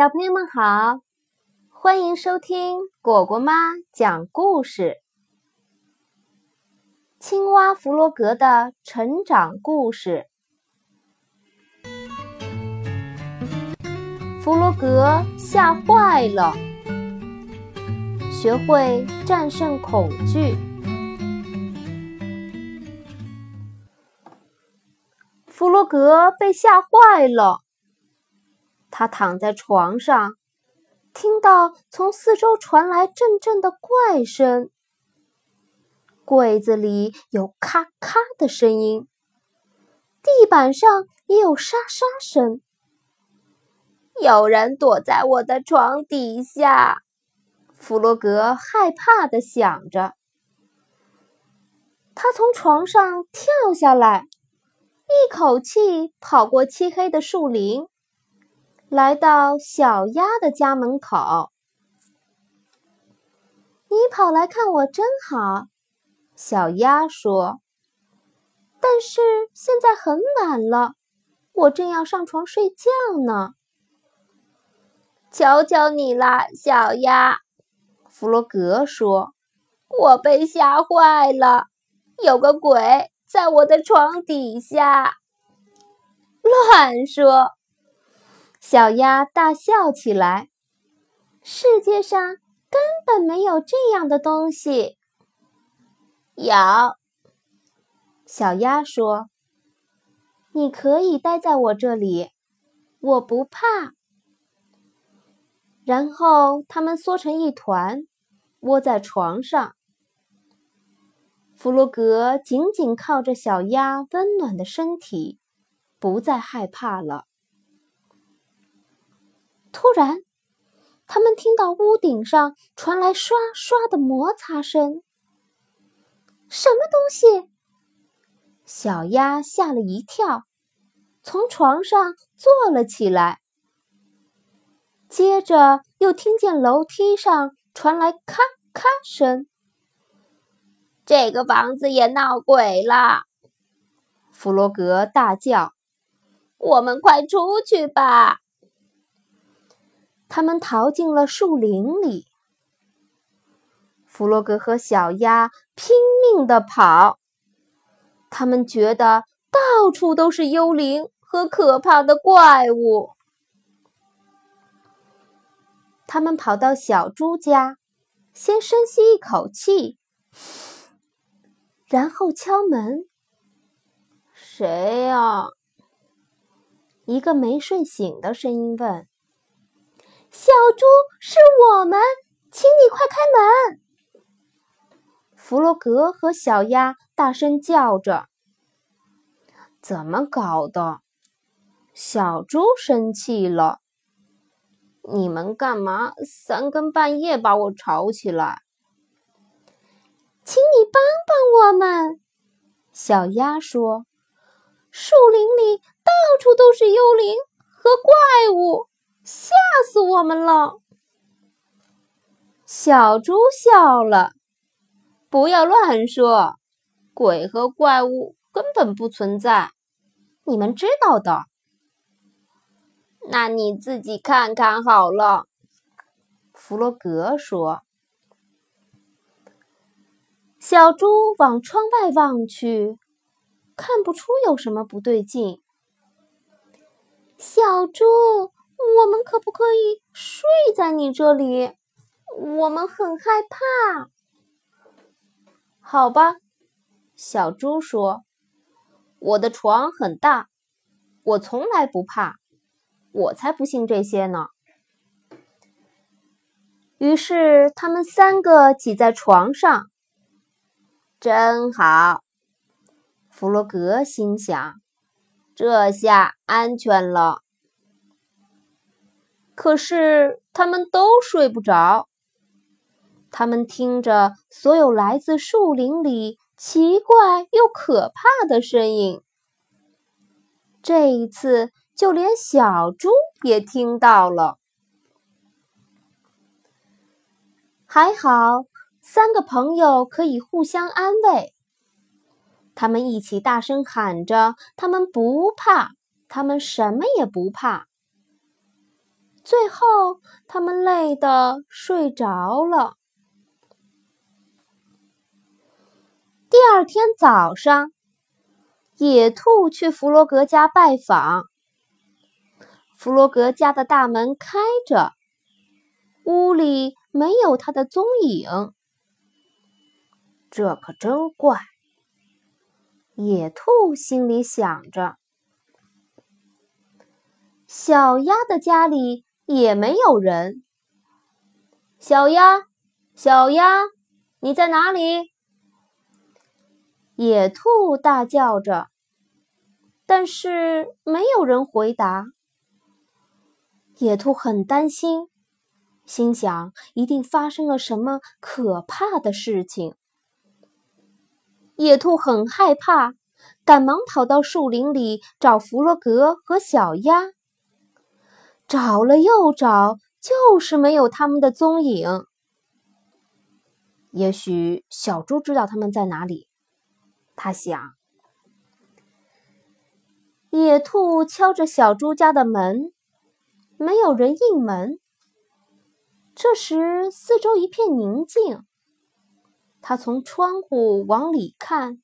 小朋友们好，欢迎收听果果妈讲故事。青蛙弗洛格的成长故事。弗洛格吓坏了，学会战胜恐惧。弗洛格被吓坏了。他躺在床上，听到从四周传来阵阵的怪声。柜子里有咔咔的声音，地板上也有沙沙声。有人躲在我的床底下，弗洛格害怕的想着。他从床上跳下来，一口气跑过漆黑的树林。来到小鸭的家门口，你跑来看我真好，小鸭说。但是现在很晚了，我正要上床睡觉呢。求求你啦，小鸭，弗洛格说。我被吓坏了，有个鬼在我的床底下。乱说。小鸭大笑起来：“世界上根本没有这样的东西。”有，小鸭说：“你可以待在我这里，我不怕。”然后他们缩成一团，窝在床上。弗洛格紧紧靠着小鸭温暖的身体，不再害怕了。突然，他们听到屋顶上传来刷刷的摩擦声。什么东西？小鸭吓了一跳，从床上坐了起来。接着又听见楼梯上传来咔咔声。这个房子也闹鬼了！弗洛格大叫：“我们快出去吧！”他们逃进了树林里。弗洛格和小鸭拼命地跑，他们觉得到处都是幽灵和可怕的怪物。他们跑到小猪家，先深吸一口气，然后敲门。谁呀？一个没睡醒的声音问。小猪，是我们，请你快开门！弗洛格和小鸭大声叫着：“怎么搞的？”小猪生气了：“你们干嘛三更半夜把我吵起来？”请你帮帮我们，小鸭说：“树林里到处都是幽灵和怪物。”吓死我们了！小猪笑了。不要乱说，鬼和怪物根本不存在，你们知道的。那你自己看看好了。弗洛格说。小猪往窗外望去，看不出有什么不对劲。小猪。我们可不可以睡在你这里？我们很害怕。好吧，小猪说：“我的床很大，我从来不怕。我才不信这些呢。”于是他们三个挤在床上，真好。弗洛格心想：“这下安全了。”可是他们都睡不着，他们听着所有来自树林里奇怪又可怕的声音。这一次，就连小猪也听到了。还好，三个朋友可以互相安慰。他们一起大声喊着：“他们不怕，他们什么也不怕。”最后，他们累得睡着了。第二天早上，野兔去弗洛格家拜访。弗洛格家的大门开着，屋里没有他的踪影。这可真怪，野兔心里想着。小鸭的家里也没有人。小鸭，小鸭，你在哪里？野兔大叫着，但是没有人回答。野兔很担心，心想一定发生了什么可怕的事情。野兔很害怕，赶忙跑到树林里找弗洛格和小鸭。找了又找，就是没有他们的踪影。也许小猪知道他们在哪里。他想，野兔敲着小猪家的门，没有人应门。这时，四周一片宁静。他从窗户往里看，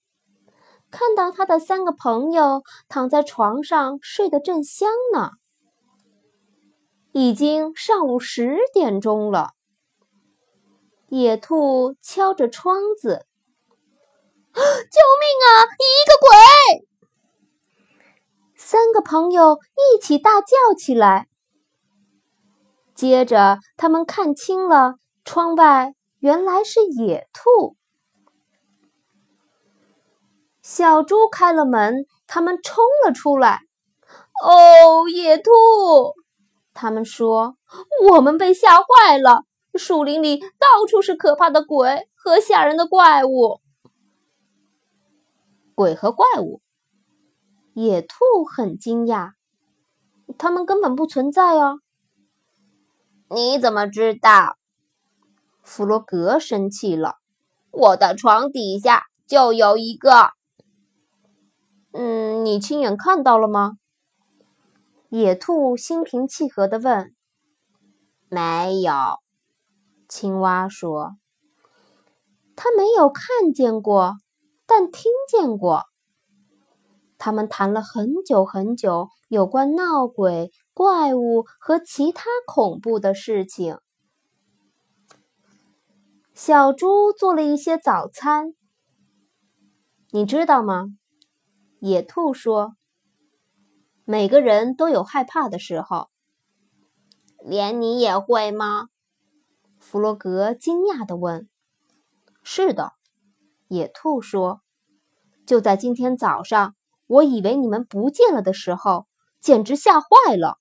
看到他的三个朋友躺在床上睡得正香呢。已经上午十点钟了。野兔敲着窗子。救命啊！一个鬼！三个朋友一起大叫起来。接着，他们看清了窗外原来是野兔。小猪开了门，他们冲了出来。哦，野兔！他们说：“我们被吓坏了，树林里到处是可怕的鬼和吓人的怪物。”鬼和怪物，野兔很惊讶，他们根本不存在哦。你怎么知道？弗洛格生气了。我的床底下就有一个。嗯，你亲眼看到了吗？野兔心平气和地问。没有，青蛙说，他没有看见过。但听见过，他们谈了很久很久有关闹鬼、怪物和其他恐怖的事情。小猪做了一些早餐，你知道吗？野兔说：“每个人都有害怕的时候，连你也会吗？”弗洛格惊讶地问。“是的。”野兔说：“就在今天早上，我以为你们不见了的时候，简直吓坏了。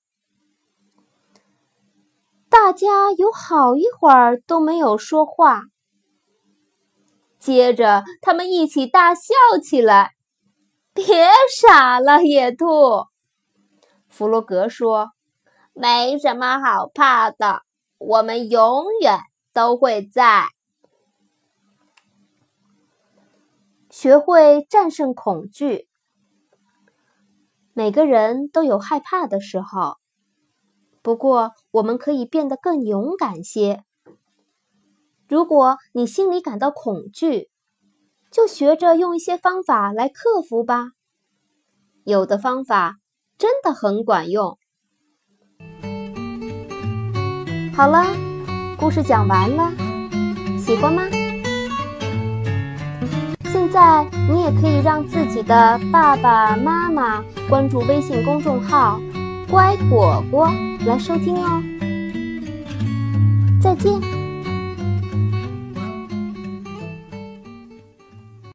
大家有好一会儿都没有说话。接着，他们一起大笑起来。别傻了，野兔。”弗洛格说：“没什么好怕的，我们永远都会在。”学会战胜恐惧。每个人都有害怕的时候，不过我们可以变得更勇敢些。如果你心里感到恐惧，就学着用一些方法来克服吧。有的方法真的很管用。好了，故事讲完了，喜欢吗？现在你也可以让自己的爸爸妈妈关注微信公众号“乖果果”来收听哦。再见。